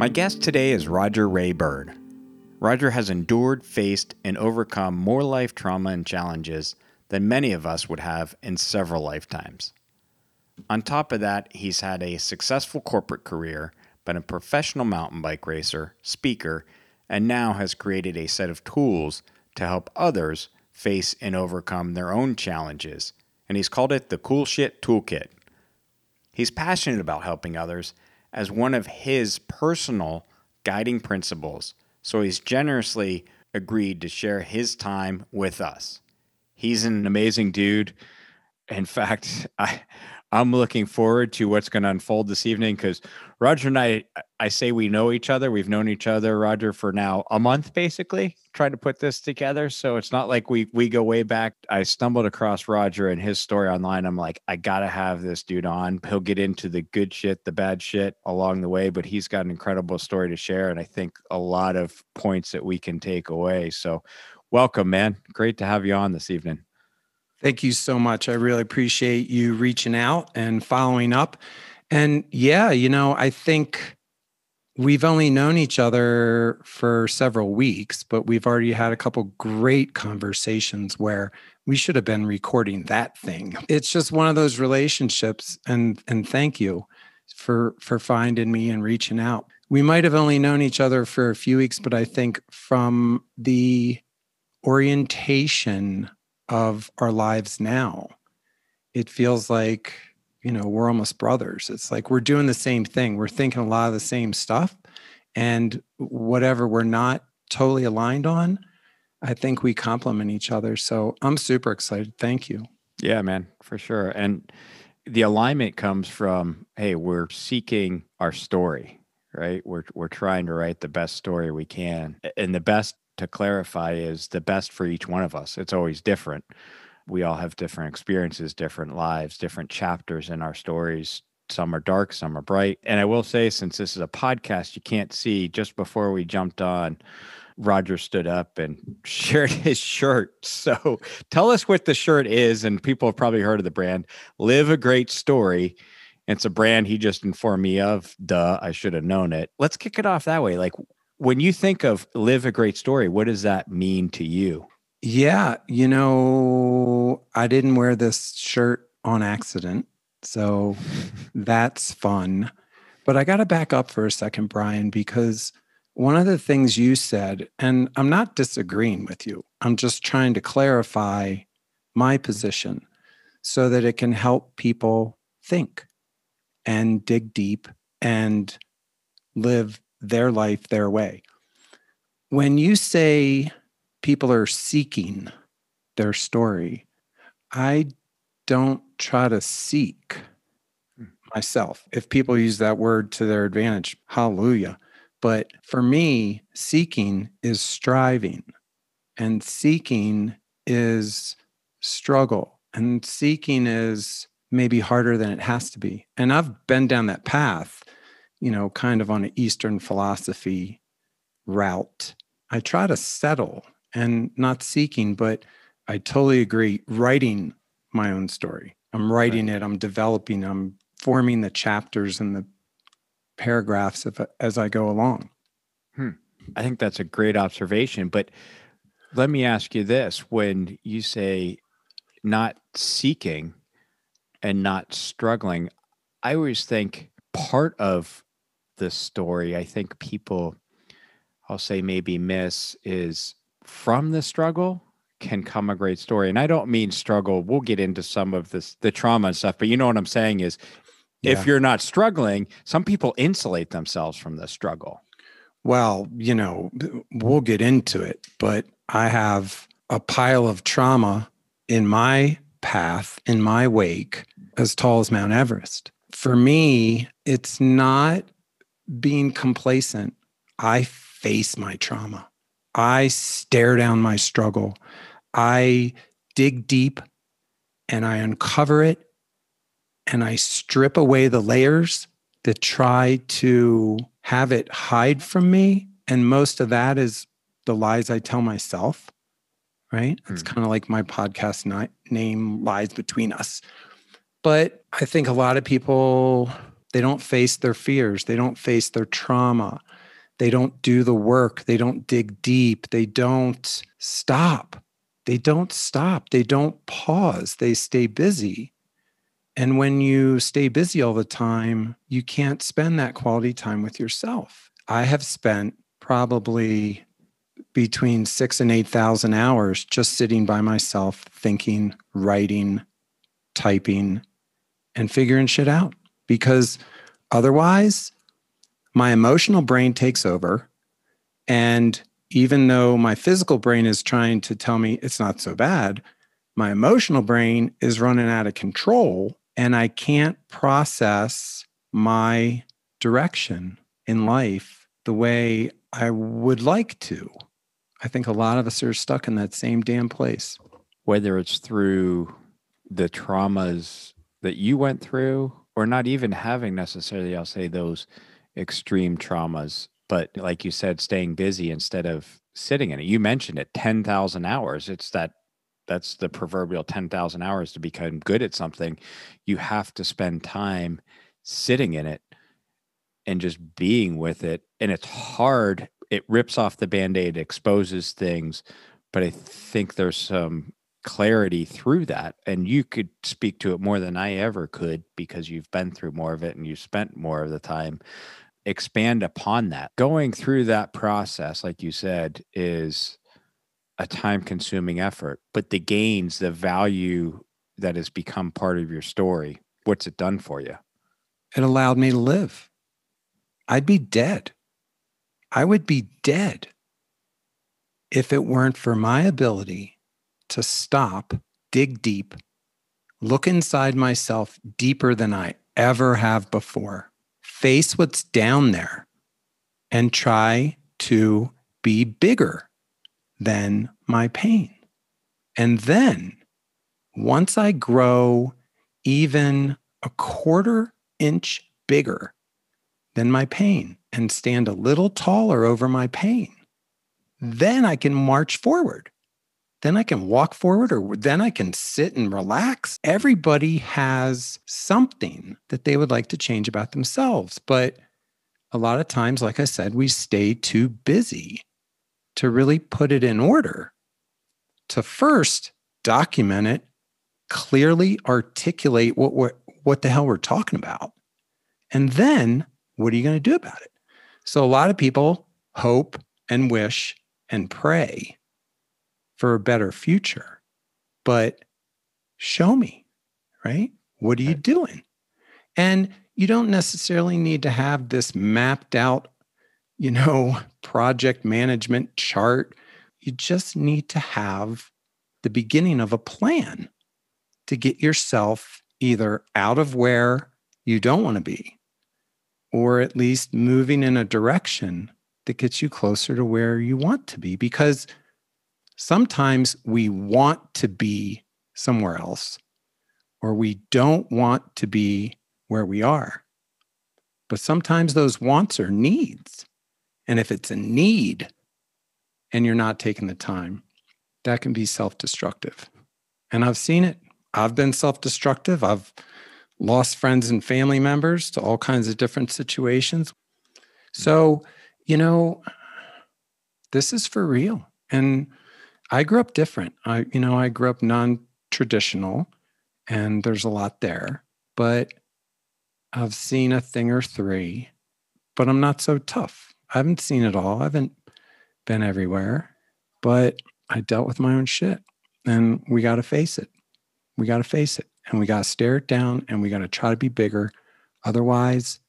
My guest today is Roger Ray Bird. Roger has endured, faced, and overcome more life trauma and challenges than many of us would have in several lifetimes. On top of that, he's had a successful corporate career, been a professional mountain bike racer, speaker, and now has created a set of tools to help others face and overcome their own challenges. And he's called it the Cool Shit Toolkit. He's passionate about helping others as one of his personal guiding principles, so he's generously agreed to share his time with us. He's an amazing dude. In fact, I I'm looking forward to what's going to unfold this evening because Roger and I, I say we know each other. We've known each other, Roger, for now a month, basically, trying to put this together. So it's not like we we go way back. I stumbled across Roger and his story online. I'm like, I gotta have this dude on. He'll get into the good shit, the bad shit along the way, but he's got an incredible story to share, and I think a lot of points that we can take away. So, welcome, man. Great to have you on this evening. Thank you so much. I really appreciate you reaching out and following up. And yeah, you know, I think we've only known each other for several weeks, but we've already had a couple great conversations where we should have been recording that thing. It's just one of those relationships and and thank you for for finding me and reaching out. We might have only known each other for a few weeks, but I think from the orientation of our lives now. It feels like, you know, we're almost brothers. It's like we're doing the same thing. We're thinking a lot of the same stuff. And whatever we're not totally aligned on, I think we complement each other. So I'm super excited. Thank you. Yeah, man, for sure. And the alignment comes from, hey, we're seeking our story, right? We're we're trying to write the best story we can. And the best to clarify is the best for each one of us. It's always different. We all have different experiences, different lives, different chapters in our stories. Some are dark, some are bright. And I will say, since this is a podcast, you can't see just before we jumped on, Roger stood up and shared his shirt. So tell us what the shirt is. And people have probably heard of the brand Live a Great Story. It's a brand he just informed me of. Duh, I should have known it. Let's kick it off that way. Like, when you think of live a great story, what does that mean to you? Yeah, you know, I didn't wear this shirt on accident. So that's fun. But I got to back up for a second, Brian, because one of the things you said, and I'm not disagreeing with you, I'm just trying to clarify my position so that it can help people think and dig deep and live their life their way. When you say people are seeking their story, I don't try to seek hmm. myself. If people use that word to their advantage, hallelujah. But for me, seeking is striving, and seeking is struggle, and seeking is maybe harder than it has to be. And I've been down that path you know, kind of on an Eastern philosophy route. I try to settle and not seeking, but I totally agree. Writing my own story. I'm writing right. it, I'm developing, I'm forming the chapters and the paragraphs of, as I go along. Hmm. I think that's a great observation. But let me ask you this when you say not seeking and not struggling, I always think part of this story, I think people, I'll say maybe miss is from the struggle can come a great story. And I don't mean struggle. We'll get into some of this, the trauma and stuff, but you know what I'm saying is yeah. if you're not struggling, some people insulate themselves from the struggle. Well, you know, we'll get into it, but I have a pile of trauma in my path, in my wake, as tall as Mount Everest. For me, it's not being complacent. I face my trauma. I stare down my struggle. I dig deep and I uncover it and I strip away the layers that try to have it hide from me. And most of that is the lies I tell myself, right? It's mm. kind of like my podcast name, Lies Between Us. But I think a lot of people They don't face their fears. They don't face their trauma. They don't do the work. They don't dig deep. They don't stop. They don't stop. They don't pause. They stay busy. And when you stay busy all the time, you can't spend that quality time with yourself. I have spent probably between six and 8,000 hours just sitting by myself, thinking, writing, typing, and figuring shit out. Because otherwise, my emotional brain takes over. And even though my physical brain is trying to tell me it's not so bad, my emotional brain is running out of control and I can't process my direction in life the way I would like to. I think a lot of us are stuck in that same damn place. Whether it's through the traumas that you went through, or not even having necessarily, I'll say, those extreme traumas, but like you said, staying busy instead of sitting in it. You mentioned it 10,000 hours. It's that that's the proverbial 10,000 hours to become good at something. You have to spend time sitting in it and just being with it. And it's hard. It rips off the band aid, exposes things. But I think there's some clarity through that. And you could speak to it more than I ever could because you've been through more of it and you've spent more of the time. Expand upon that. Going through that process, like you said, is a time consuming effort, but the gains, the value that has become part of your story, what's it done for you? It allowed me to live. I'd be dead. I would be dead if it weren't for my ability to stop, dig deep, look inside myself deeper than I ever have before, face what's down there, and try to be bigger than my pain. And then once I grow even a quarter inch bigger than my pain and stand a little taller over my pain, then I can march forward. Then I can walk forward, or then I can sit and relax. Everybody has something that they would like to change about themselves. But a lot of times, like I said, we stay too busy to really put it in order, to first document it, clearly articulate what what what the hell we're talking about. And then what are you going to do about it? So a lot of people hope and wish and pray for a better future. But show me, right? What are you doing? And you don't necessarily need to have this mapped out you know, project management chart. You just need to have the beginning of a plan to get yourself either out of where you don't want to be or at least moving in a direction that gets you closer to where you want to be. Because sometimes we want to be somewhere else or we don't want to be where we are. But sometimes those wants are needs. And if it's a need and you're not taking the time, that can be self destructive. And I've seen it. I've been self destructive. I've lost friends and family members to all kinds of different situations. So, you know, this is for real. And I grew up different. I, you know, I grew up non traditional and there's a lot there, but I've seen a thing or three, but I'm not so tough. I haven't seen it all. I haven't been everywhere, but I dealt with my own shit. And we got to face it. We got to face it. And we got to stare it down and we got to try to be bigger. Otherwise,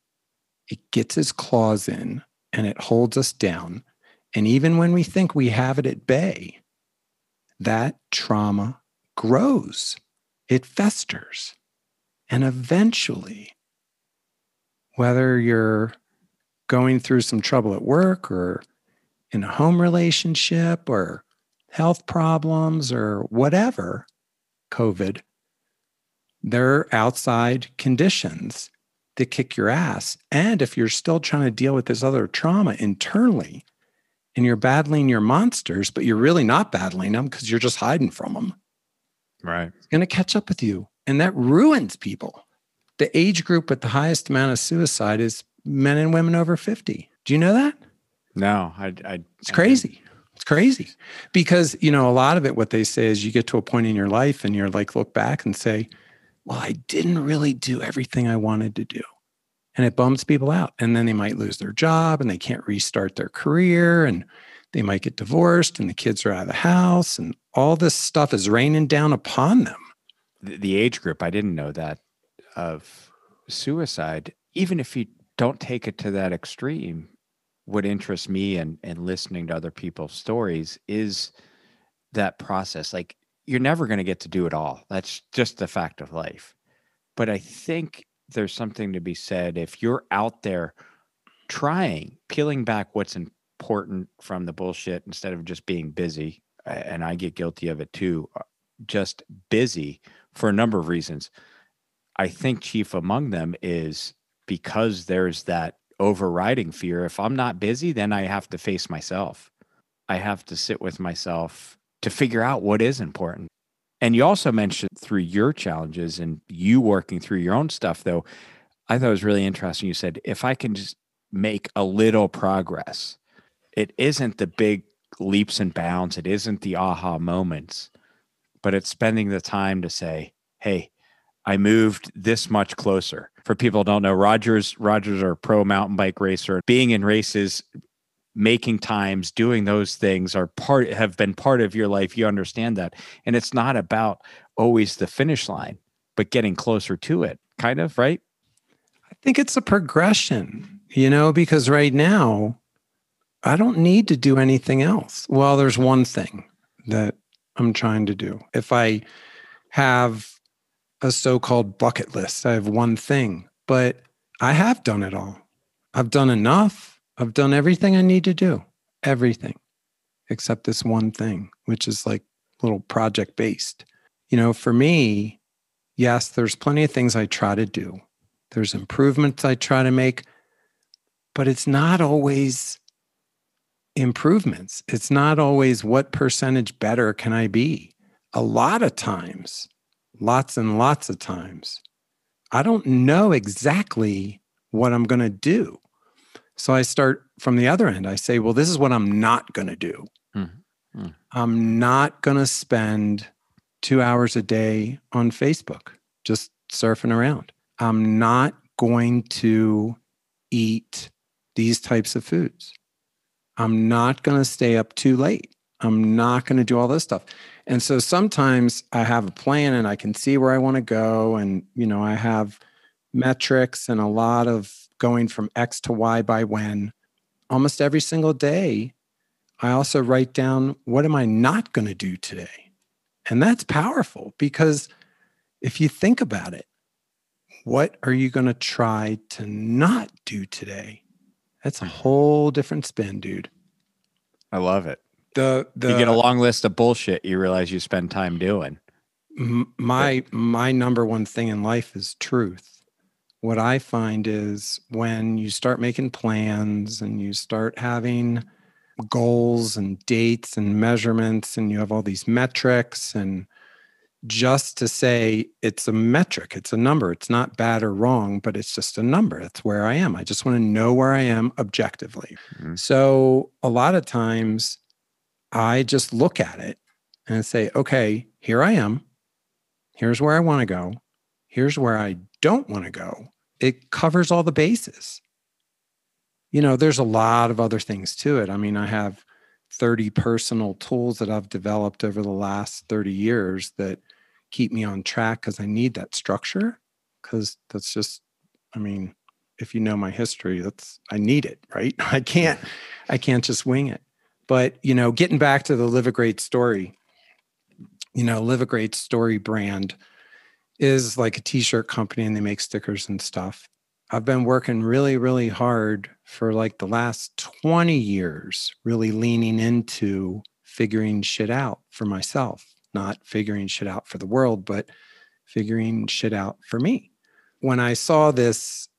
it gets its claws in and it holds us down. And even when we think we have it at bay, that trauma grows, it festers. And eventually, whether you're going through some trouble at work or in a home relationship or health problems or whatever, COVID, there are outside conditions that kick your ass. And if you're still trying to deal with this other trauma internally and you're battling your monsters, but you're really not battling them because you're just hiding from them, right? It's going to catch up with you. And that ruins people. the age group with the highest amount of suicide is men and women over 50. Do you know that? No, I, I it's crazy. It's crazy because, you know, a lot of it, what they say is you get to a point in your life and you're like, look back and say, well, I didn't really do everything I wanted to do. And it bums people out. And then they might lose their job and they can't restart their career and they might get divorced and the kids are out of the house and all this stuff is raining down upon them. The, the age group, I didn't know that of suicide, even if you don't take it to that extreme, what interests me and and listening to other people's stories is that process. Like you're never going to get to do it all. That's just the fact of life. But I think there's something to be said if you're out there trying, peeling back what's important from the bullshit instead of just being busy. And I get guilty of it too, uh, just busy for a number of reasons. I think chief among them is because there's that overriding fear. If I'm not busy, then I have to face myself. I have to sit with myself to figure out what is important. And you also mentioned through your challenges and you working through your own stuff, though, I thought it was really interesting. You said, if I can just make a little progress, it isn't the big leaps and bounds, it isn't the aha moments, but it's spending the time to say, hey, I moved this much closer. For people don't know, Rogers Rogers are pro mountain bike racer. Being in races, making times, doing those things are part have been part of your life. You understand that. And it's not about always the finish line, but getting closer to it, kind of, right? I think it's a progression, you know, because right now I don't need to do anything else. Well, there's one thing that I'm trying to do. If I have a so called bucket list. I have one thing, but I have done it all. I've done enough. I've done everything I need to do, everything except this one thing, which is like little project based. You know, for me, yes, there's plenty of things I try to do, there's improvements I try to make, but it's not always improvements. It's not always what percentage better can I be. A lot of times, lots and lots of times. I don't know exactly what I'm going to do. So I start from the other end. I say, well, this is what I'm not going to do. Mm-hmm. I'm not going to spend two hours a day on Facebook just surfing around. I'm not going to eat these types of foods. I'm not going to stay up too late. I'm not going to do all this stuff. And so sometimes I have a plan and I can see where I want to go. And, you know, I have metrics and a lot of going from X to Y by when. Almost every single day, I also write down what am I not going to do today? And that's powerful because if you think about it, what are you going to try to not do today? That's a whole different spin, dude. I love it the, the you get a long list of bullshit you realize you spend time doing my my number one thing in life is truth what i find is when you start making plans and you start having goals and dates and measurements and you have all these metrics and just to say it's a metric it's a number it's not bad or wrong but it's just a number it's where i am i just want to know where i am objectively mm-hmm. so a lot of times I just look at it and say, okay, here I am. Here's where I want to go. Here's where I don't want to go. It covers all the bases. You know, there's a lot of other things to it. I mean, I have 30 personal tools that I've developed over the last 30 years that keep me on track because I need that structure. Because that's just, I mean, if you know my history, that's I need it, right? I can't, I can't just wing it. But, you know, getting back to the Live a Great Story, you know, Live a Great Story brand is like a t shirt company and they make stickers and stuff. I've been working really, really hard for like the last 20 years, really leaning into figuring shit out for myself, not figuring shit out for the world, but figuring shit out for me. When I saw this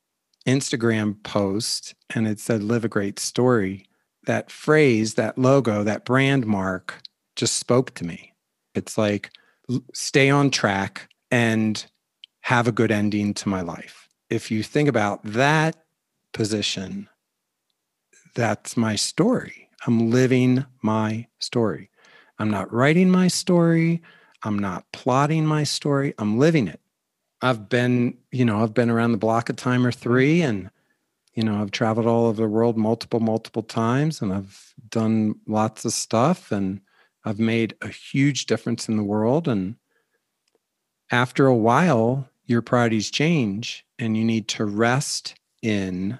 Instagram post and it said, Live a Great Story, that phrase, that logo, that brand mark just spoke to me. It's like stay on track and have a good ending to my life. If you think about that position, that's my story. I'm living my story. I'm not writing my story. I'm not plotting my story. I'm living it. I've been, you know, I've been around the block a time or three and, you know, I've traveled all over the world multiple, multiple times and I've done lots of stuff and I've made a huge difference in the world. And after a while, your priorities change and you need to rest in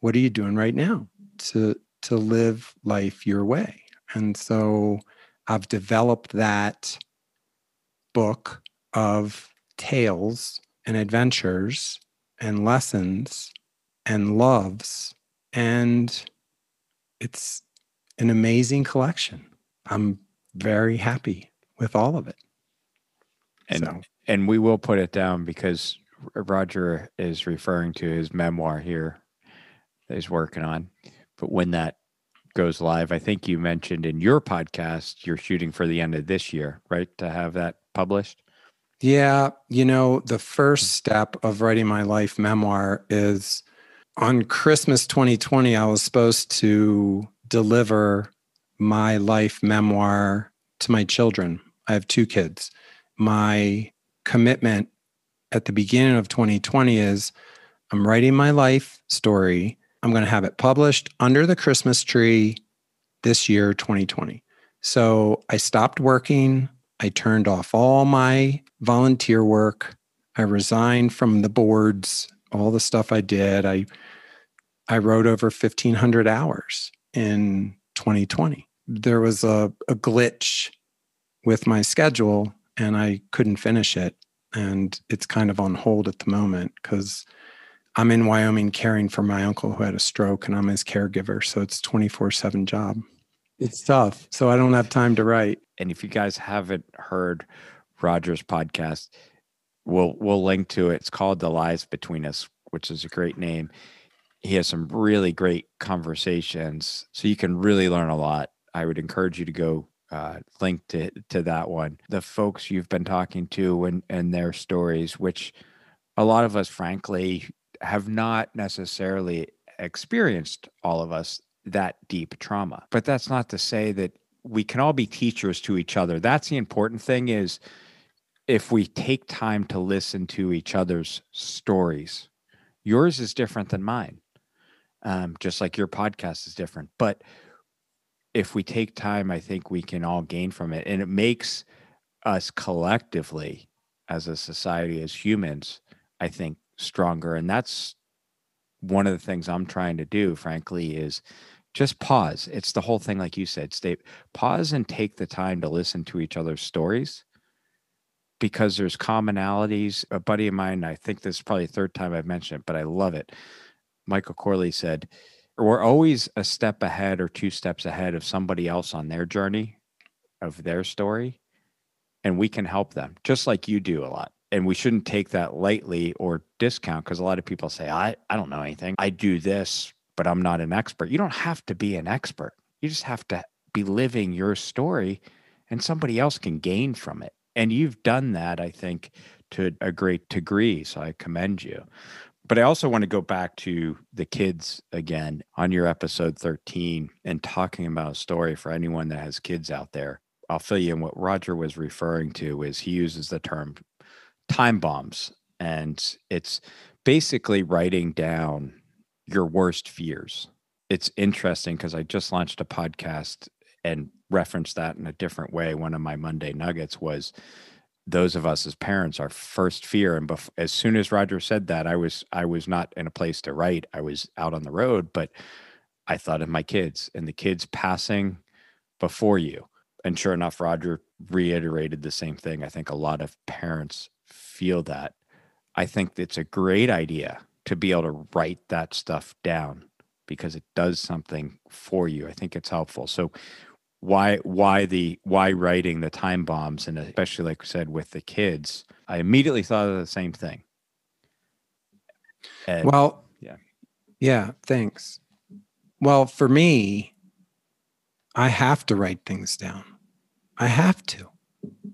what are you doing right now to to live life your way. And so I've developed that book of tales and adventures and lessons and loves. And it's an amazing collection. I'm very happy with all of it. And so. And we will put it down because Roger is referring to his memoir here that he's working on. But when that goes live, I think you mentioned in your podcast you're shooting for the end of this year, right? To have that published. Yeah, you know, the first hmm. step of writing my life memoir is on Christmas 2020 I was supposed to deliver my life memoir to my children. I have two kids. My commitment at the beginning of 2020 is I'm writing my life story. I'm going to have it published under the Christmas tree this year, 2020. So I stopped working. I turned off all my volunteer work. I resigned from the boards, all the stuff I did. I I wrote over 1500 hours in 2020. There was a, a glitch with my schedule and I couldn't finish it. And it's kind of on hold at the moment because I'm in Wyoming caring for my uncle who had a stroke and I'm his caregiver. So it's 24 7 job. It's tough. So I don't have time to write. And if you guys haven't heard Roger's podcast, we'll we'll link to it. It's called The Lies Between Us, which is a great name. He has some really great conversations. So you can really learn a lot. I would encourage you to go uh, link to, to that one. The folks you've been talking to and, and their stories, which a lot of us, frankly, have not necessarily experienced all of us that deep trauma. But that's not to say that we can all be teachers to each other. That's the important thing is if we take time to listen to each other's stories. Yours is different than mine. Um, just like your podcast is different. But if we take time, I think we can all gain from it. And it makes us collectively as a society, as humans, I think, stronger. And that's one of the things I'm trying to do, frankly, is just pause. It's the whole thing, like you said, stay pause and take the time to listen to each other's stories because there's commonalities. A buddy of mine, I think this is probably the third time I've mentioned it, but I love it. Michael Corley said, We're always a step ahead or two steps ahead of somebody else on their journey of their story. And we can help them just like you do a lot. And we shouldn't take that lightly or discount because a lot of people say I, I don't know anything. I do this but i'm not an expert. You don't have to be an expert. You just have to be living your story and somebody else can gain from it. And you've done that i think to a great degree so i commend you but i also want to go back to the kids again on your episode 13 and talking about a story for anyone that has kids out there. I'll fill you in what Roger was referring to is he uses the term time bombs and it's basically writing down your worst fears. It's interesting because i just launched a podcast and referenced that in a different way. One of my monday nuggets was those of us as parents our first fear and bef- as soon as roger said that i was i was not in a place to write i was out on the road but i thought of my kids and the kids passing before you and sure enough roger reiterated the same thing i think a lot of parents feel that, I think it's a great idea to be able to write that stuff down because it does something for you. I think it's helpful. So why why the why writing the time bombs and especially like I said with the kids, I immediately thought of the same thing. And, well, yeah. Yeah, thanks. Well, for me, I have to write things down. I have to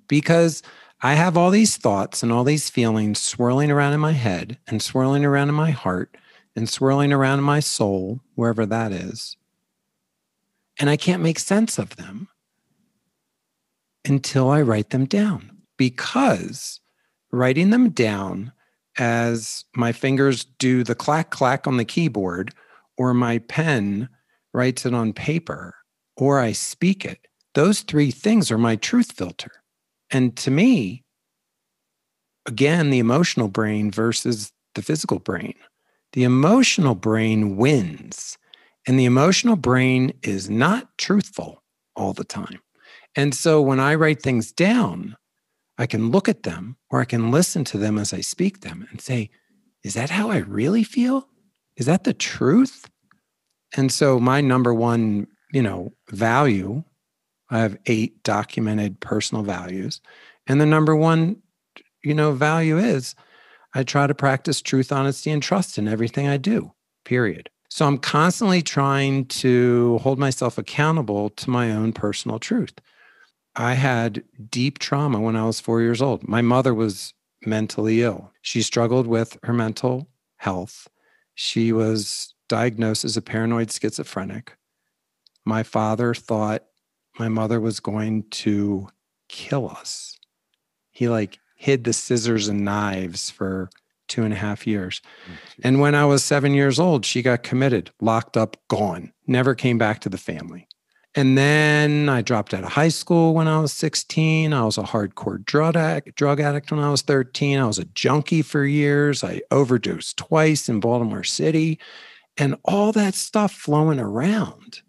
because I have all these thoughts and all these feelings swirling around in my head and swirling around in my heart and swirling around in my soul, wherever that is. And I can't make sense of them until I write them down because writing them down as my fingers do the clack clack on the keyboard or my pen writes it on paper or I speak it, those three things are my truth filter. And to me, again, the emotional brain versus the physical brain, the emotional brain wins. And the emotional brain is not truthful all the time. And so when I write things down, I can look at them or I can listen to them as I speak them and say, is that how I really feel? Is that the truth? And so my number one, you know, value, I have eight documented personal values. And the number one, you know, value is I try to practice truth, honesty, and trust in everything I do, period. So I'm constantly trying to hold myself accountable to my own personal truth. I had deep trauma when I was four years old. My mother was mentally ill. She struggled with her mental health. She was diagnosed as a paranoid schizophrenic. My father thought my mother was going to kill us. He like hid the scissors and knives for two and a half years. Oh, and when I was seven years old, she got committed, locked up, gone, never came back to the family. And then I dropped out of high school when I was 16. I was a hardcore drug addict, drug addict when I was 13. I was a junkie for years. I overdosed twice in Baltimore City and all that stuff flowing around.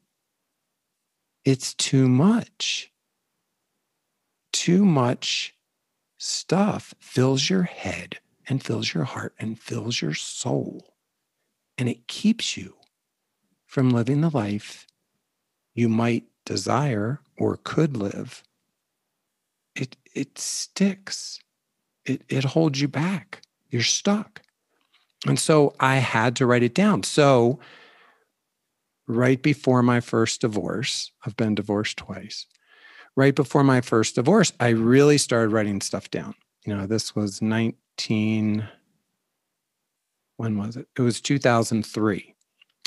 It's too much. Too much stuff fills your head and fills your heart and fills your soul. And it keeps you from living the life you might desire or could live. It, it sticks, it, it holds you back. You're stuck. And so I had to write it down. So, right before my first divorce, I've been divorced twice right before my first divorce, I really started writing stuff down. You know, this was 19, when was it? It was 2003.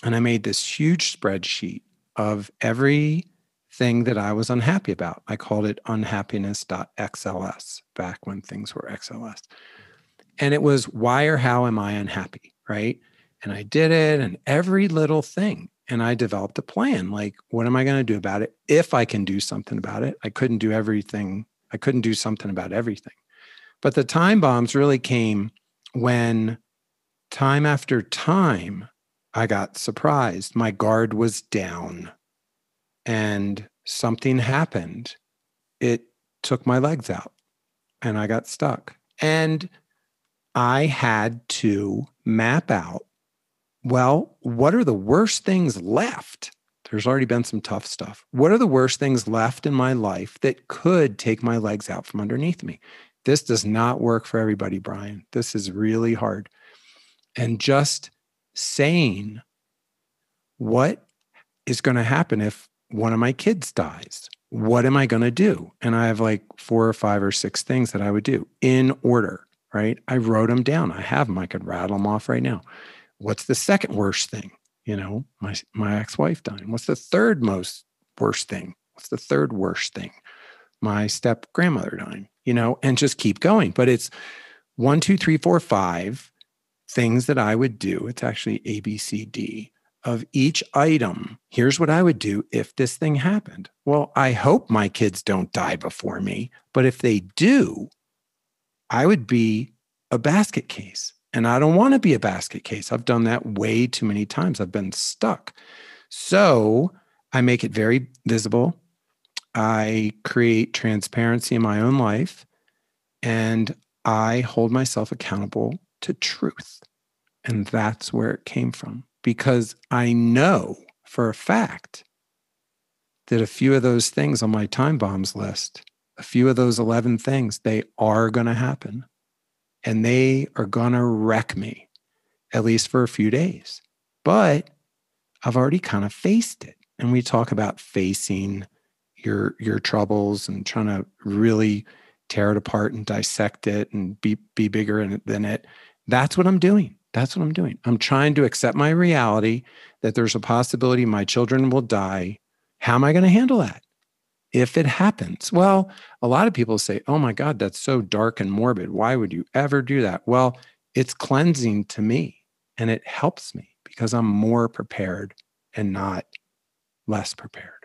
And I made this huge spreadsheet of everything that I was unhappy about. I called it unhappiness.xls back when things were XLS. And it was why or how am I unhappy? Right. And I did it and every little thing and I developed a plan. Like, what am I going to do about it? If I can do something about it, I couldn't do everything. I couldn't do something about everything. But the time bombs really came when time after time I got surprised. My guard was down and something happened. It took my legs out and I got stuck. And I had to map out well, what are the worst things left? There's already been some tough stuff. What are the worst things left in my life that could take my legs out from underneath me? This does not work for everybody, Brian. This is really hard. And just saying, what is going to happen if one of my kids dies? What am I going to do? And I have like four or five or six things that I would do in order, right? I wrote them down. I have them. I could rattle them off right now. What's the second worst thing? You know, my my ex-wife dying. What's the third most worst thing? What's the third worst thing? My step grandmother dying, you know, and just keep going. But it's one, two, three, four, five things that I would do. It's actually A, B, C, D of each item. Here's what I would do if this thing happened. Well, I hope my kids don't die before me, but if they do, I would be a basket case. And I don't want to be a basket case. I've done that way too many times. I've been stuck. So I make it very visible. I create transparency in my own life and I hold myself accountable to truth. And that's where it came from because I know for a fact that a few of those things on my time bombs list, a few of those 11 things, they are going to happen and they are going to wreck me, at least for a few days. But I've already kind of faced it. And we talk about facing your your troubles and trying to really tear it apart and dissect it and be be bigger than it. That's what I'm doing. That's what I'm doing. I'm trying to accept my reality that there's a possibility my children will die. How am I going to handle that? If it happens, well, a lot of people say, oh my God, that's so dark and morbid. Why would you ever do that? Well, it's cleansing to me and it helps me because I'm more prepared and not less prepared.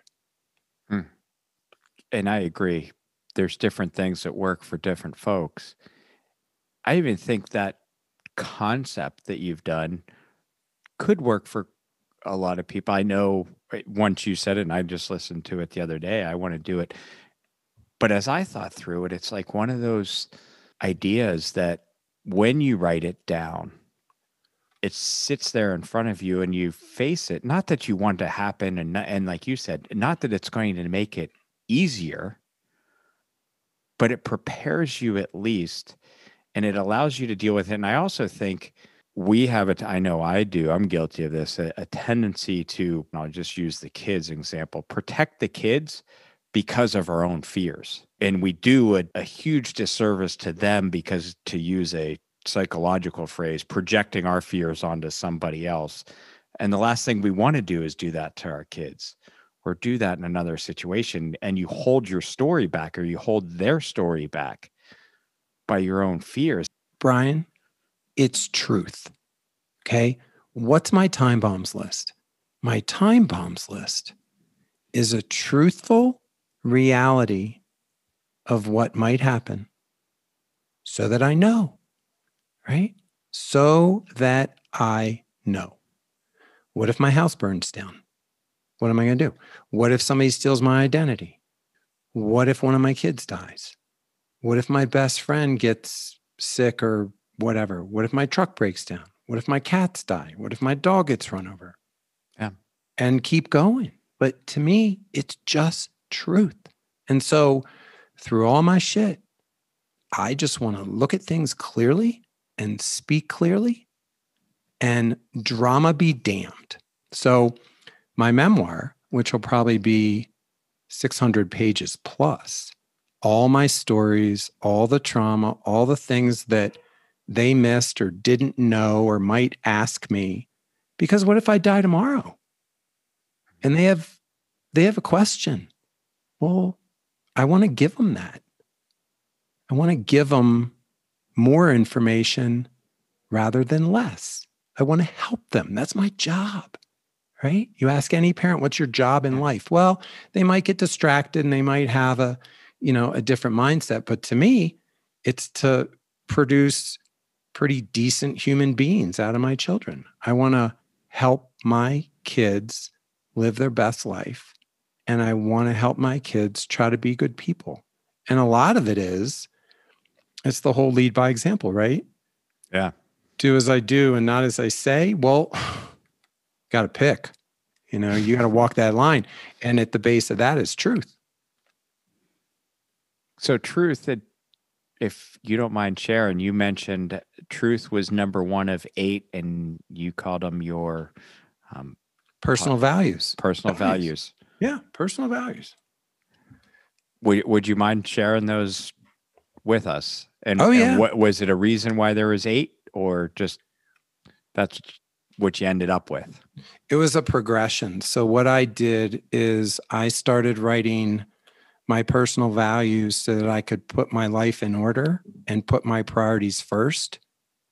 And I agree. There's different things that work for different folks. I even think that concept that you've done could work for a lot of people. I know eh, once you said it, and I just listened to it the other day, I want to do it. But as I thought through it, it's like one of those ideas that when you write it down, it sits there in front of you and you face it. Not that you want to happen, and and like you said, not that it's going to make it easier, but it prepares you at least, and it allows you to deal with it. And I also think we have it. I know I do. I'm guilty of this. A, a tendency to I'll just use the kids example. Protect the kids because of our own fears. And we do a, a, huge disservice to them because, to use a psychological phrase, projecting our fears onto somebody else. And the last thing we want to do is do that to our kids or do that in another situation. And you hold your story back or you hold their story back by your own fears. Brian, it's truth. Okay. What's my time bombs list? My time bombs list is a truthful reality of what might happen so that I know right? So that I know. What if my house burns down? What am I going to do? What if somebody steals my identity? What if one of my kids dies? What if my best friend gets sick or whatever? What if my truck breaks down? What if my cats die? What if my dog gets run over? Yeah. And keep going. But to me, it's just truth. And so through all my shit, I just want to look at things clearly and speak clearly and drama be damned. So, my memoir, which will probably be 600 pages plus, all my stories, all the trauma, all the things that they missed or didn't know or might ask me because what if I die tomorrow? And they have they have a question. Well, I want to give them that. I want to give them more information rather than less. I want to help them. That's my job, right? You ask any parent, what's your job in life? Well, they might get distracted and they might have a, you know, a different mindset. But to me, it's to produce pretty decent human beings out of my children. I want to help my kids live their best life. And I want to help my kids try to be good people. And a lot of it is it's the whole lead by example, right? Yeah. Do as I do and not as I say. Well, got to pick. You know, you got to walk that line. And at the base of that is truth. So, truth that, if you don't mind sharing, you mentioned truth was number one of eight, and you called them your um, personal values. Personal values. values. Yeah, personal values. Would, would you mind sharing those with us? And, oh, yeah. And what was it a reason why there was eight or just that's what you ended up with? It was a progression. So what I did is I started writing my personal values so that I could put my life in order and put my priorities first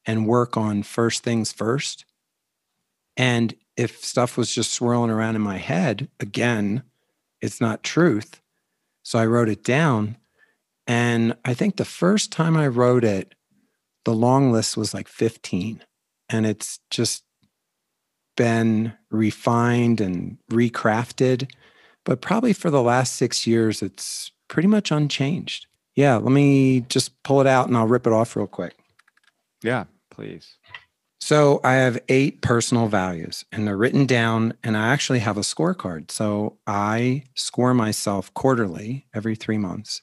and work on first things first. And if stuff was just swirling around in my head, again, it's not truth. So I wrote it down and I think the first time I wrote it, the long list was like 15. And it's just been refined and recrafted. But probably for the last six years, it's pretty much unchanged. Yeah, let me just pull it out and I'll rip it off real quick. Yeah, please. So I have eight personal values and they're written down, and I actually have a scorecard. So I score myself quarterly every three months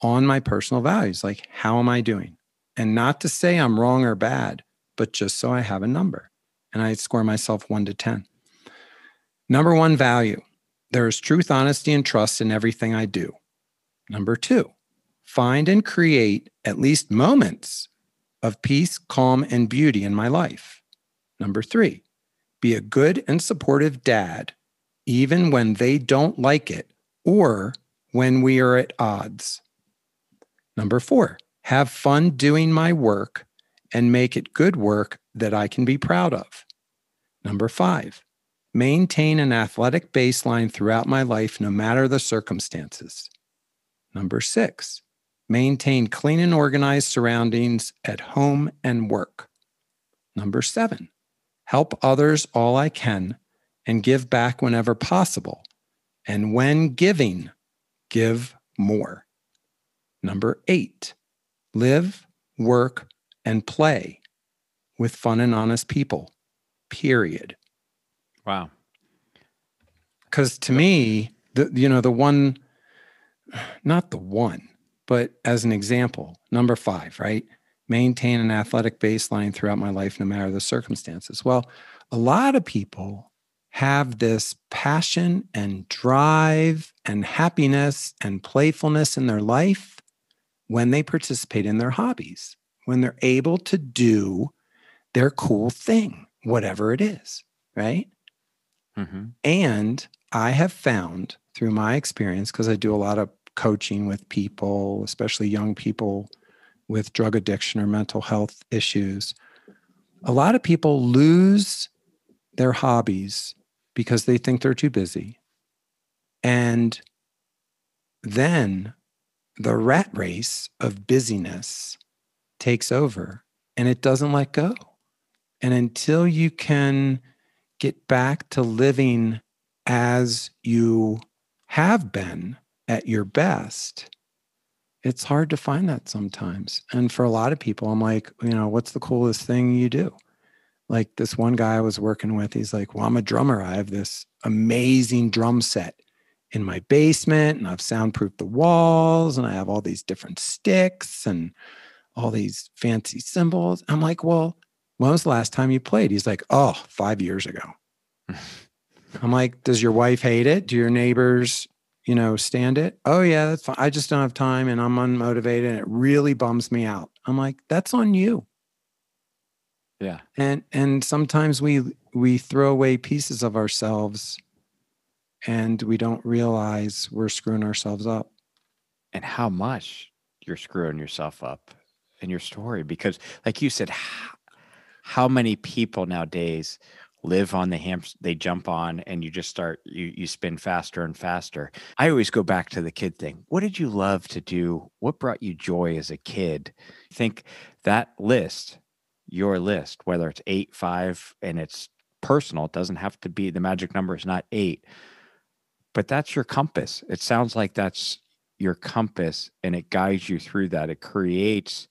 on my personal values. Like, how am I doing? And not to say I'm wrong or bad, but just so I have a number. And I score myself one to 10. Number one value there is truth, honesty, and trust in everything I do. Number two, find and create at least moments of peace, calm, and beauty in my life. Number three, be a good and supportive dad, even when they don't like it or when we are at odds. Number four, have fun doing my work and make it good work that I can be proud of. Number five, maintain an athletic baseline throughout my life, no matter the circumstances. Number six, maintain clean and organized surroundings at home and work. Number seven, help others all I can and give back whenever possible. And when giving, give more. Number eight, live, work, and play with fun and honest people, period. Wow. Because to me, the you know, the one, not the one, but as an example, number five, right? Maintain an athletic baseline throughout my life, no matter the circumstances. Well, a lot of people have this passion and drive and happiness and playfulness in their life when they participate in their hobbies, when they're able to do their cool thing, whatever it is, right? Mm-hmm. And I have found through my experience, because I do a lot of coaching with people, especially young people with drug addiction or mental health issues, a lot of people lose their hobbies because they think they're too busy. And then the rat race of busyness takes over and it doesn't let go. And until you can get back to living as you have been at your best, it's hard to find that sometimes. And for a lot of people, I'm like, you know, what's the coolest thing you do? Like this one guy I was working with, he's like, well, I'm a drummer. I have this amazing drum set in my basement and I've soundproofed the walls and I have all these different sticks and all these fancy cymbals. I'm like, well, when was the last time you played? He's like, oh, five years ago. I'm like, does your wife hate it? Do your neighbors, you know, stand it? Oh, yeah, that's fine. I just don't have time and I'm unmotivated and it really bums me out. I'm like, that's on you. Yeah. And and sometimes we we throw away pieces of ourselves and we don't realize we're screwing ourselves up. And how much you're screwing yourself up in your story because like you said how, many people nowadays live on the hamster they jump on and you just start you you spin faster and faster. I always go back to the kid thing what did you love to do? What brought you joy as a kid? Think that list your list whether it's eight five and it's personal it doesn't have to be the magic number is not eight but that's your compass. It sounds like that's your compass and it guides you through that. It creates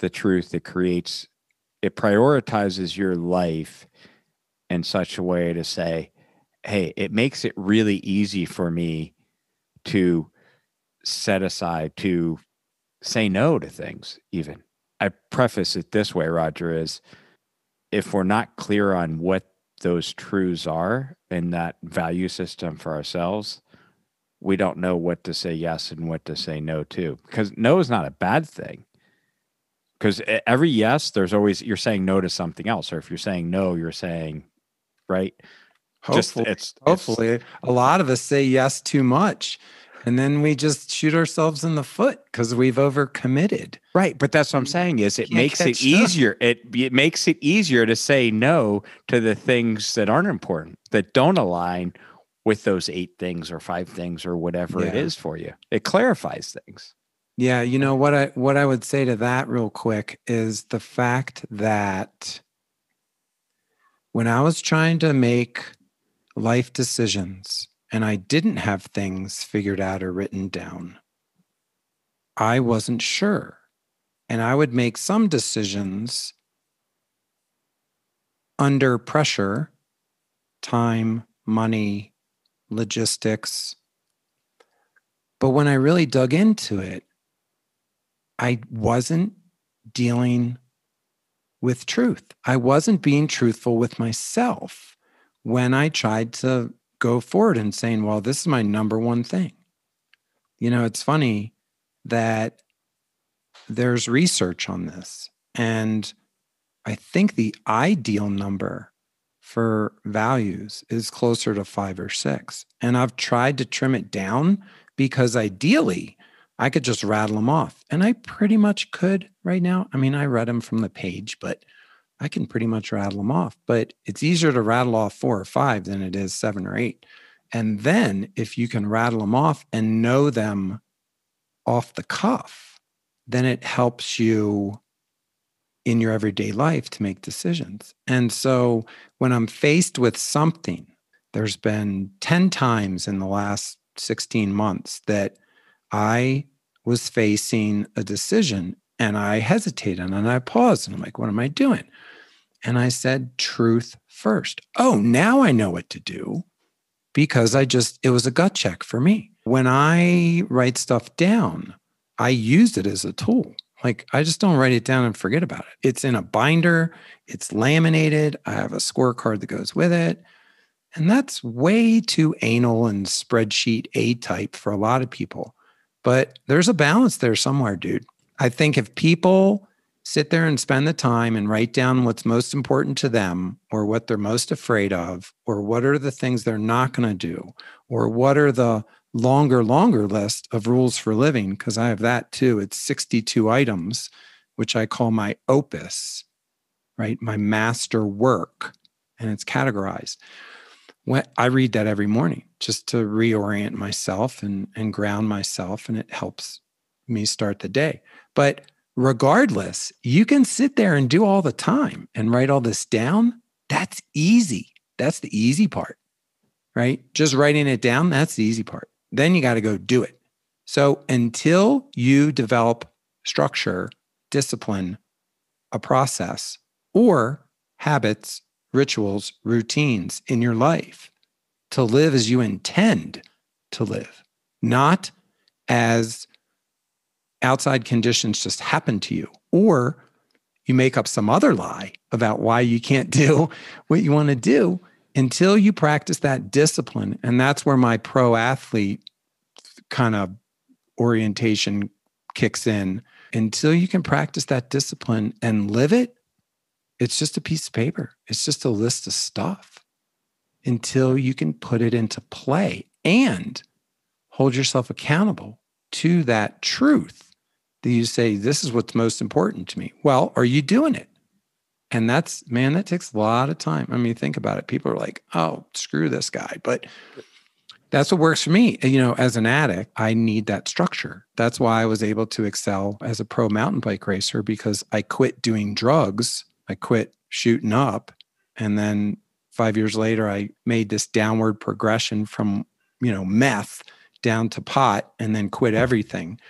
the truth it creates it prioritizes your life in such a way to say, hey, it makes it really easy for me to set aside, to say no to things, even. I preface it this way, Roger, is if we're not clear on what those truths are in that value system for ourselves, we don't know what to say yes and what to say no to. Because no is not a bad thing because every yes there's always you're saying no to something else or if you're saying no you're saying right? Hopefully, just it's hopefully it's, a lot of us say yes too much and then we just shoot ourselves in the foot because we've overcommitted. Right but that's what i'm saying is it makes it easier it, it makes it easier to say no to the things that aren't important that don't align with those eight things or five things or whatever yeah. it is for you. It clarifies things yeah, you know what I what I would say to that real quick is the fact that when I was trying to make life decisions and I didn't have things figured out or written down, I wasn't sure. And I would make some decisions under pressure, time, money, logistics. But when I really dug into it, I wasn't dealing with truth. I wasn't being truthful with myself when I tried to go forward and saying, well, this is my number one thing. You know, it's funny. that there's research on this. And I think the ideal number for values is closer to five or six. And I've tried to trim it down because ideally I could just rattle them off. And I pretty much could right now. I mean, I read them from the page, but I can pretty much rattle them off. But it's easier to rattle off four or five than it is seven or eight. And then if you can rattle them off and know them off the cuff, then it helps you in your everyday life to make decisions. And so when I'm faced with something, there's been 10 times in the last 16 months that I was facing a decision and I hesitated and I paused and I'm like, what am I doing? And I said, truth first. Oh, now I know what to do because I just, it was a gut check for me. When I write stuff down, I use it as a tool. Like I just don't write it down and forget about it. It's in a binder, it's laminated. I have a scorecard that goes with it. And that's way too anal and spreadsheet A type for a lot of people. But there's a balance there somewhere, dude. I think if people sit there and spend the time and write down what's most important to them or what they're most afraid of or what are the things they're not going to do or what are the longer longer list of rules for living because i have that too it's 62 items which i call my opus right my master work and it's categorized i read that every morning just to reorient myself and and ground myself and it helps me start the day but regardless, you can sit there and do all the time and write all this down. That's easy. That's the easy part, right? Just writing it down, that's the easy part. Then you got to go do it. So until you develop structure, discipline, a process, or habits, rituals, routines in your life to live as you intend to live, not as outside conditions just happen to you, or you make up some other lie about why you can't do what you want to do until you practice that discipline. And that's where my pro athlete kind of orientation kicks in. Until you can practice that discipline and live it, it's just a piece of paper, it's just a list of stuff until you can put it into play and hold yourself accountable to that truth that you say, This is what's most important to me. Well, are you doing it? And that's, man, that takes a lot of time. I mean, think about it. People are like, Oh, screw this guy. But that's what works for me. You know, as an addict, I need that structure. That's why I was able to excel as a pro mountain bike racer because I quit doing drugs. I quit shooting up. And then five years later, I made this downward progression from, you know, meth down to pot and then quit hmm. everything.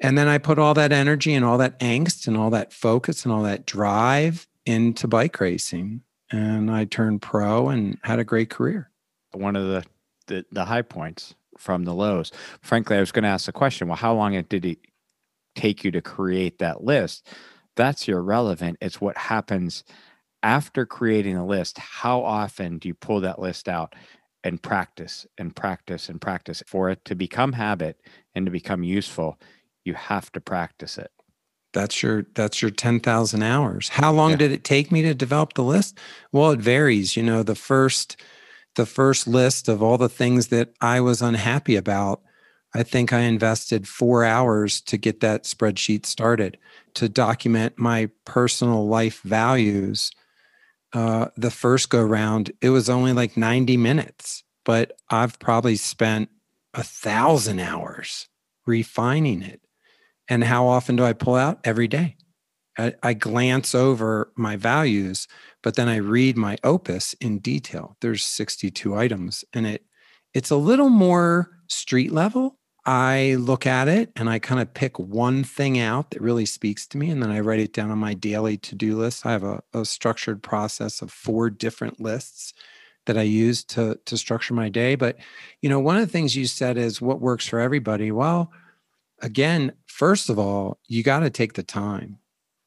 And then I put all that energy and all that angst and all that focus and all that drive into bike racing. And I turned pro and had a great career. One of the, the, the high points from the lows. Frankly, I was going to ask the question well, how long did it take you to create that list? That's irrelevant. It's what happens after creating a list. How often do you pull that list out and practice and practice and practice for it to become habit and to become useful? you have to practice it that's your that's your 10,000 hours. How long yeah. did it take me to develop the list? Well, it varies. You know, the first the first list of all the things that I was unhappy about, I think I invested 4 hours to get that spreadsheet started to document my personal life values. Uh, the first go round, it was only like 90 minutes, but I've probably spent a thousand hours refining it and how often do I pull out? Every day. I, I, glance over my values, but then I read my opus in detail. There's 62 items and it it's a little more street level. I look at it and I kind of pick one thing out that really speaks to me. And then I write it down on my daily to-do list. I have a, a structured process of four different lists that I use to to structure my day. But you know, one of the things you said is what works for everybody. Well, again, first of all, you got to take the time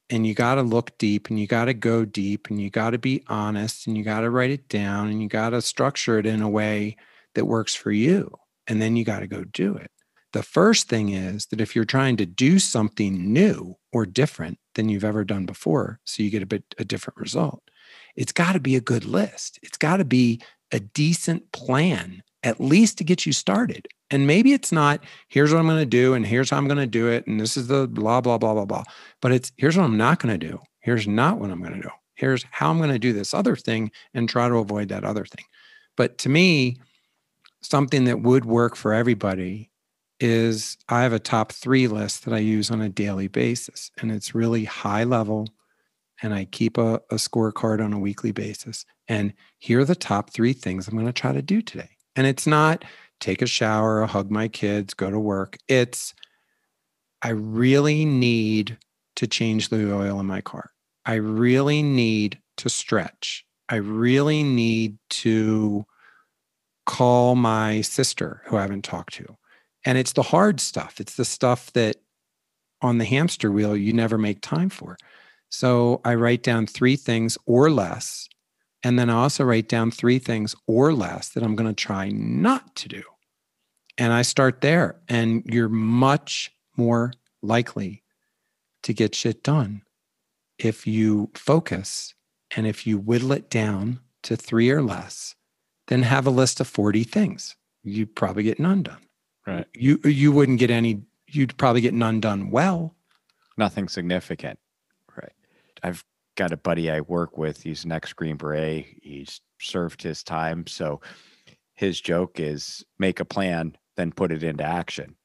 and you got to look deep and you got to go deep and you got to be honest and you got to write it down and you got to structure it in a way that works for you. And then you got to go do it. The first thing is that if you're trying to do something new or different than you've ever done before, so you get a bit a different result, it's got to be a good list. It's got to be a decent plan, at least to get you started. And maybe it's not, here's what I'm going to do, and here's how I'm going to do it, and this is the blah, blah, blah, blah, blah. But it's here's what I'm not going to do. Here's not what I'm going to do. Here's how I'm going to do this other thing and try to avoid that other thing. But to me, something that would work for everybody is I have a top three list that I use on a daily basis, and it's really high level. And I keep a, a scorecard on a weekly basis. And here are the top three things I'm going to try to do today. And it's not take a shower, hug my kids, go to work. It's I really need to change the oil in my car. I really need to stretch. I really need to call my sister who I haven't talked to. And it's the hard stuff. It's the stuff that on the hamster wheel you never make time for. So I write down three things or less. And then I also write down three things or less that I'm going to try not to do. And I start there. And you're much more likely to get shit done if you focus and if you whittle it down to three or less then have a list of 40 things. You'd probably get none done. Right. You you wouldn't get any you'd probably get none done well. Nothing significant. Right. I've got a buddy I work with. He's an ex Green Beret. He's served his time. So his joke is make a plan, then put it into action.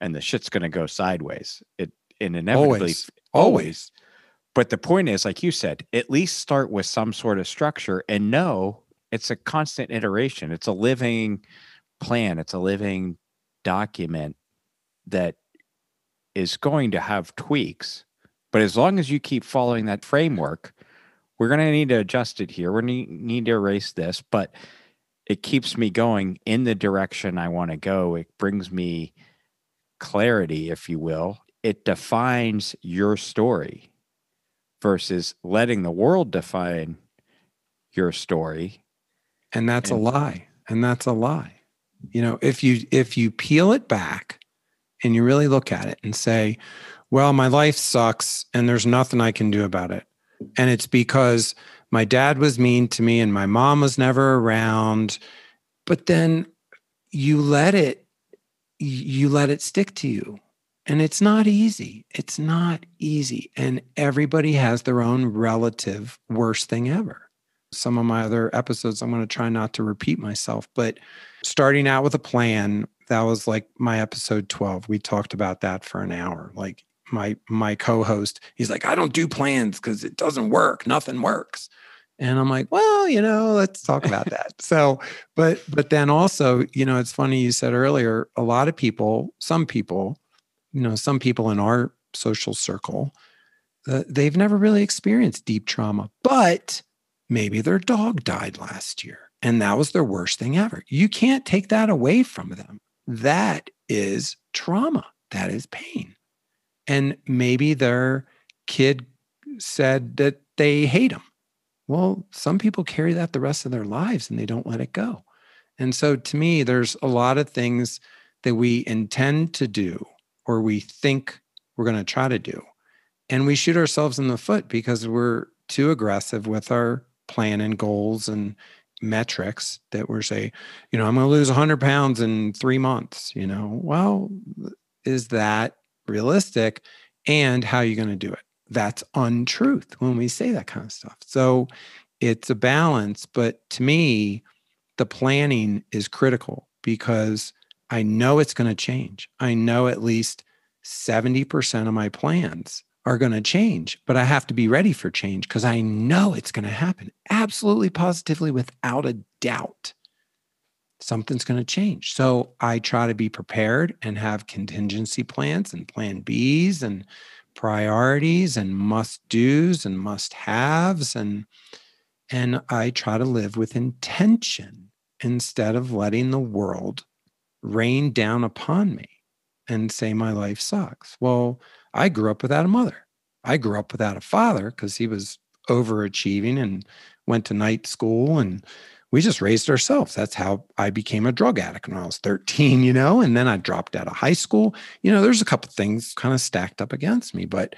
And the shit's gonna go sideways. It and inevitably Always. Always. But the point is, like you said, at least start with some sort of structure and know it's a constant iteration. It's a living plan. It's a living document that is going to have tweaks. But as long as you keep following that framework, we're going to need to adjust it here. We're going to need to erase this, but it keeps me going in the direction I want to go. It brings me clarity, if you will. It defines your story versus letting the world define your story and that's a lie and that's a lie you know if you if you peel it back and you really look at it and say well my life sucks and there's nothing i can do about it. And it's because my dad was mean to me and my mom was never around. But then you let it you let it stick to you. And it's not easy. It's not easy. And everybody has their own relative worst thing ever. Some of my other episodes, I'm going to try not to repeat myself, but starting out with a plan, that was like my episode 12. We talked about that for an hour. Like my my co-host, he's like, I don't do plans because it doesn't work. Nothing works. And I'm like, well, you know, let's talk about that. so, but but then also, you know, it's funny you said earlier, a lot of people, some people, you know, some people in our social circle, uh, they've never really experienced deep trauma, but maybe their dog died last year and that was their worst thing ever. You can't take that away from them. That is trauma, that is pain. And maybe their kid said that they hate them. Well, some people carry that the rest of their lives and they don't let it go. And so to me, there's a lot of things that we intend to do or we think we're going to try to do. And we shoot ourselves in the foot because we're too aggressive with our plan and goals and metrics that we're say, you know, I'm going to lose 100 pounds in three months. You know, well, is that realistic? And how are you going to do it? That's untruth when we say that kind of stuff. So it's a balance. But to me, the planning is critical because I know it's going to change. I know at least 70% of my plans are going to change, but I have to be ready for change because I know it's going to happen absolutely positively without a doubt. Something's going to change. So I try to be prepared and have contingency plans and plan Bs and priorities and must do's and must haves and and I try to live with intention instead of letting the world rain down upon me and say my life sucks. Well, I grew up without a mother. I grew up without a father because he was overachieving and went to night school and we just raised ourselves. That's how I became a drug addict when I was 13, you know, and then I dropped out of high school. You know, there's a couple things kind of stacked up against me, but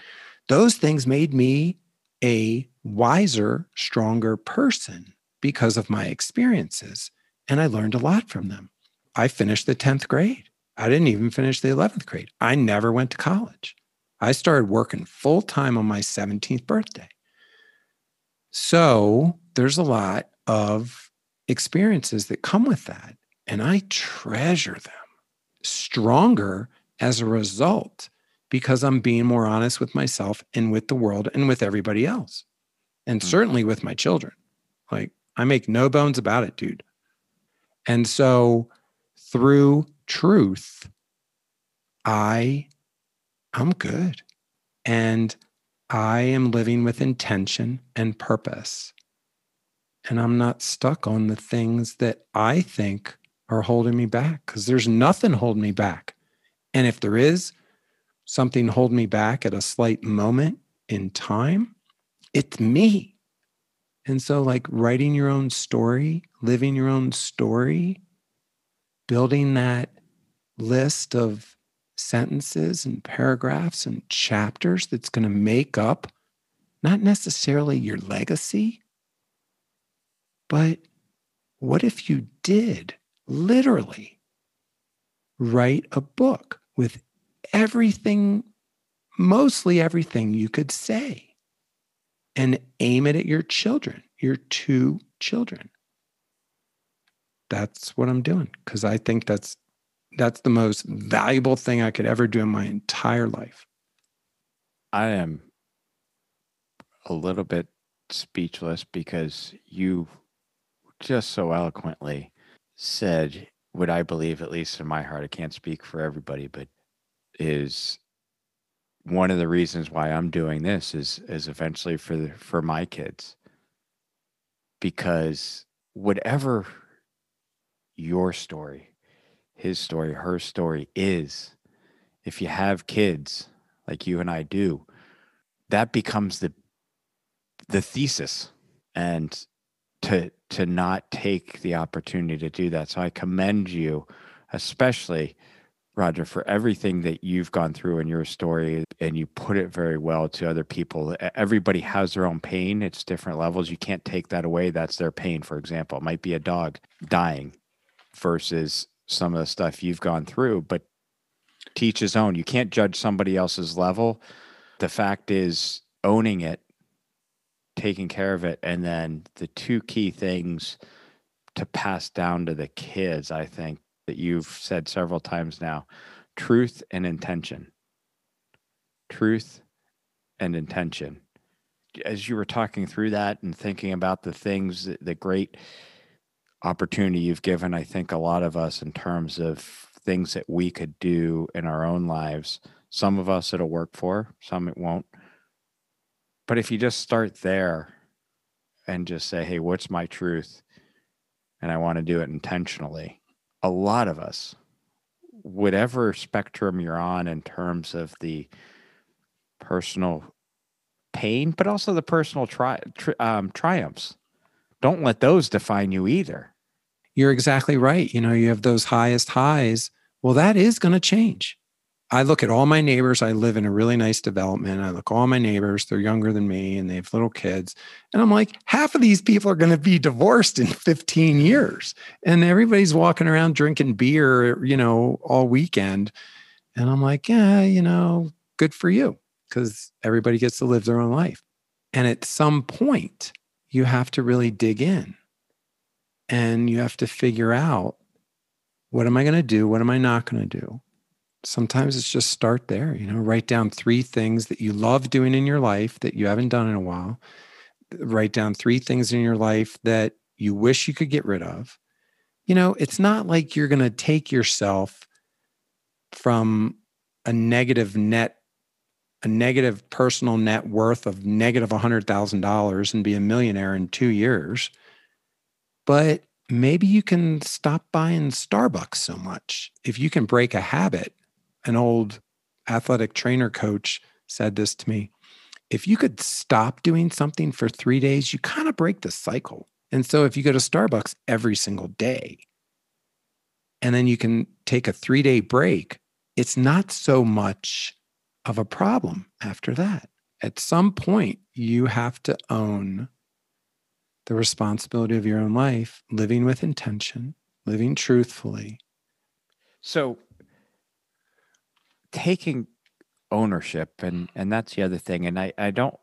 those things made me a wiser, stronger person because of my experiences. And I learned a lot from them. I finished the 10th grade. I didn't even finish the 11th grade. I never went to college. I started working full time on my 17th birthday. So there's a lot of experiences that come with that. And I treasure them stronger as a result because I'm being more honest with myself and with the world and with everybody else. And mm-hmm. certainly with my children. Like I make no bones about it, dude. And so through truth, I I'm good. And I am living with intention and purpose. And I'm not stuck on the things that I think are holding me back because there's nothing holding me back. And if there is something holding me back at a slight moment in time, it's me. And so, like writing your own story, living your own story, building that list of sentences and paragraphs and chapters that's going to make up not necessarily your legacy, but what if you did literally write a book with everything, mostly everything you could say, and aim it at your children, your two children? That's what I'm doing because I think that's that's the most valuable thing I could ever do in my entire life. I am a little bit speechless because you just so eloquently said what I believe, at least in my heart, I can't speak for everybody, but is one of the reasons why I'm doing this is is eventually for the, for my kids because whatever your story his story, her story is if you have kids like you and I do, that becomes the the thesis and to to not take the opportunity to do that. So I commend you especially Roger for everything that you've gone through in your story and you put it very well to other people. Everybody has their own pain. It's different levels. You can't take that away. That's their pain, for example. It might be a dog dying versus some of the stuff you've gone through, but teach his own. You can't judge somebody else's level. The fact is owning it, taking care of it, and then the two key things to pass down to the kids, I think, that you've said several times now truth and intention. Truth and intention. As you were talking through that and thinking about the things, the great opportunity you've given, I think, a lot of us in terms of things that we could do in our own lives. Some of us it'll work for, some it won't. But if you just start there and just say, hey, what's my truth? And I want to do it intentionally, a lot of us, whatever spectrum you're on in terms of the personal pain, but also the personal tri- tri- um, triumphs don't let those define you either. You're exactly right. You know, you have those highest highs. Well, that is going to change. I look at all my neighbors. I live in a really nice development. I look all my neighbors, they're younger than me and they have little kids. And I'm like, half of these people are going to be divorced in 15 years. And everybody's walking around drinking beer, you know, all weekend. And I'm like, yeah, you know, good for you because everybody gets to live their own life. And at some point, you have to really dig in and you have to figure out what am I going to do? What am I not going to do? Sometimes it's just start there, you know, write down three things that you love doing in your life that you haven't done in a while. Write down three things in your life that you wish you could get rid of. You know, it's not like you're going to take yourself from a negative net a negative personal net worth of negative $100,000 and be a millionaire in two years. But maybe you can stop buying Starbucks so much. If you can break a habit, an old athletic trainer coach said this to me. If you could stop doing something for three days, you kind of break the cycle. And so if you go to Starbucks every single day and then you can take a three day break, it's not so much of a problem after that. At some point, you have to own the responsibility of your own life, living with intention, living truthfully. So, taking ownership, and and that's the other thing. And I I don't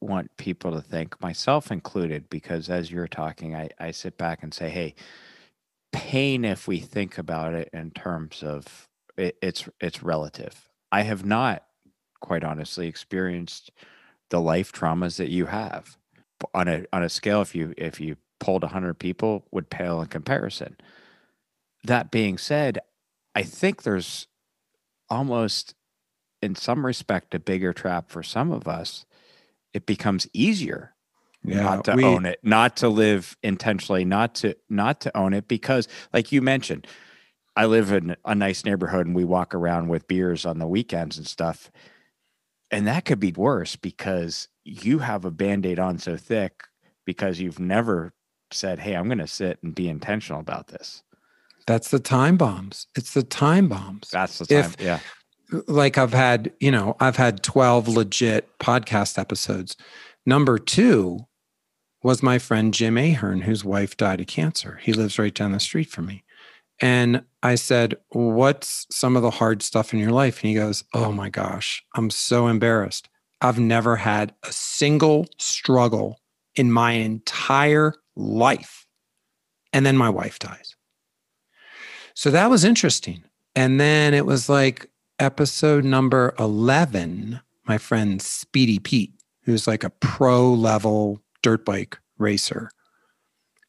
want people to think, myself included, because as you're talking, I I sit back and say, hey, pain, if we think about it in terms of it, it's it's relative. I have not, quite honestly, experienced the life traumas that you have on a on a scale. If you if you polled hundred people, would pale in comparison. That being said, I think there's almost, in some respect, a bigger trap for some of us. It becomes easier Yeah, not to we- own it, not to live intentionally, not to not to own it because like you mentioned, I live in a nice neighborhood and we walk around with beers on the weekends and stuff. And that could be worse because you have a band-aid on so thick because you've never said, Hey, I'm gonna sit and be intentional about this. That's the time bombs. It's the time bombs. That's the time. If- yeah. like I've had, you know, I've had 12 legit podcast episodes. Number two was my friend Jim Ahern, whose wife died of cancer. He lives right down the street from me. And I said, What's some of the hard stuff in your life? And he goes, Oh my gosh, I'm so embarrassed. I've never had a single struggle in my entire life. And then my wife dies. So that was interesting. And then it was like episode number 11, my friend Speedy Pete, who's like a pro level dirt bike racer,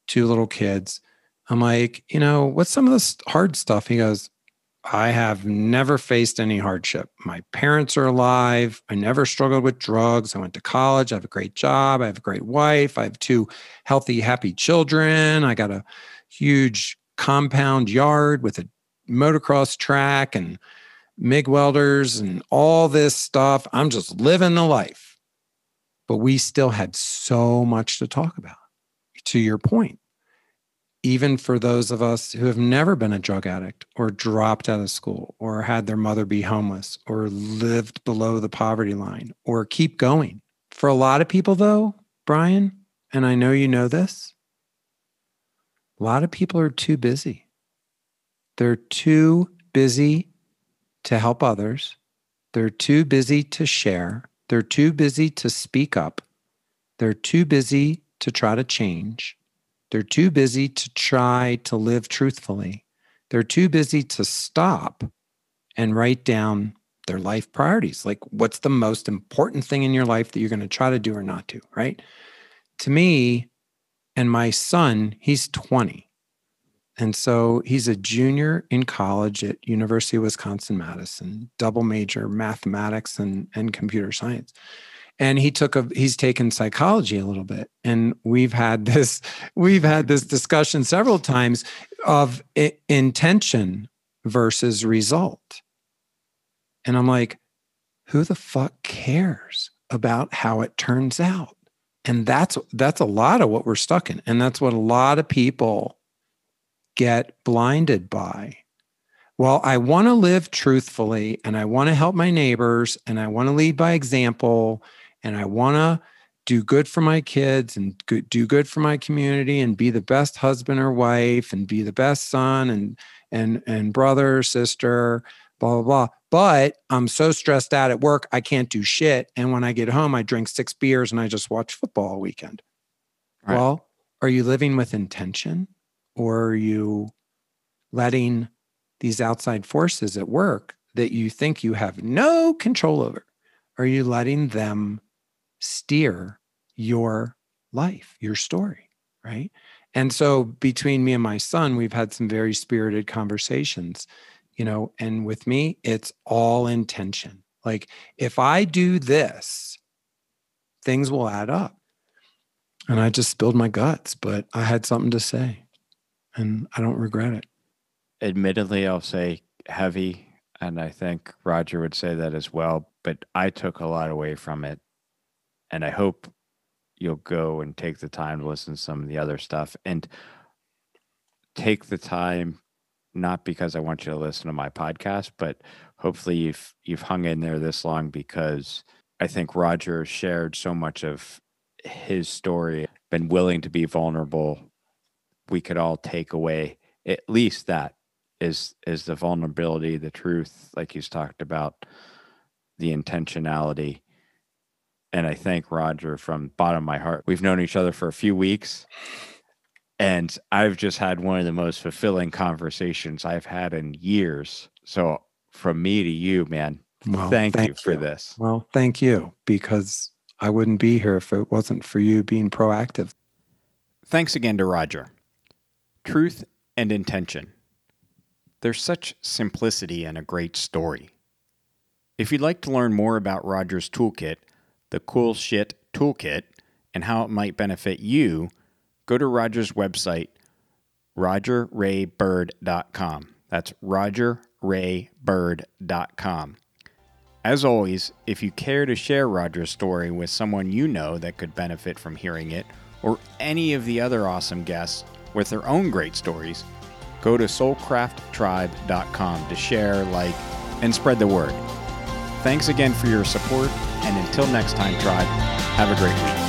two little kids. I'm like, you know, what's some of this hard stuff? He goes, I have never faced any hardship. My parents are alive. I never struggled with drugs. I went to college. I have a great job. I have a great wife. I have two healthy, happy children. I got a huge compound yard with a motocross track and MIG welders and all this stuff. I'm just living the life. But we still had so much to talk about. To your point, even for those of us who have never been a drug addict or dropped out of school or had their mother be homeless or lived below the poverty line or keep going. For a lot of people, though, Brian, and I know you know this, a lot of people are too busy. They're too busy to help others. They're too busy to share. They're too busy to speak up. They're too busy to try to change. They're too busy to try to live truthfully. They're too busy to stop and write down their life priorities. Like, what's the most important thing in your life that you're going to try to do or not do, right? To me, and my son, he's 20. And so he's a junior in college at University of Wisconsin Madison, double major mathematics and, and computer science. And he took a he's taken psychology a little bit. And we've had this we've had this discussion several times of i- intention versus result. And I'm like, who the fuck cares about how it turns out? And that's that's a lot of what we're stuck in. And that's what a lot of people get blinded by. Well, I want to live truthfully and I want to help my neighbors and I want to lead by example and I want to do good for my kids and do good for my community and be the best husband or wife and be the best son and and and brother or sister blah blah blah. But i'm so stressed out at work i can't do shit. And when i get home i drink six beers and i just watch football all weekend. Well are you living with intention or are you letting these outside forces at work that you think you have no control over? Are you letting them steer your life your story right? And so between me and my son we've had some very spirited conversations you know and with me it's all intention. Like if i do this things will add up. And i just spilled my guts but i had something to say and i don't regret it. Admittedly, I'll say heavy, and I think Roger would say that as well. But I took a lot away from it, and I hope you'll go and take the time to listen to some of the other stuff and take the time not because I want you to listen to my podcast, but hopefully you've you've hung in there this long because I think Roger shared so much of his story, been willing to be vulnerable. We could all take away at least that is is the vulnerability, the truth, like he's talked about, the intentionality. And I thank Roger from bottom of my heart. We've known each other for a few weeks. And I've just had one of the most fulfilling conversations I've had in years. So from me to you, man, Well, thank, you for this. Well, thank you because I wouldn't be here if it wasn't for you being proactive. Thanks again to Roger. Truth and intention. There's such simplicity in a great story. If you'd like to learn more about Roger's toolkit, the Cool Shit Toolkit, and how it might benefit you, go to Roger's website, rogerraybird.com. That's rogerraybird.com. As always, if you care to share Roger's story with someone you know that could benefit from hearing it, or any of the other awesome guests with their own great stories, go to soulcrafttribe.com to share, like, and spread the word. Thanks again for your support, and until next time, Tribe, have a great week.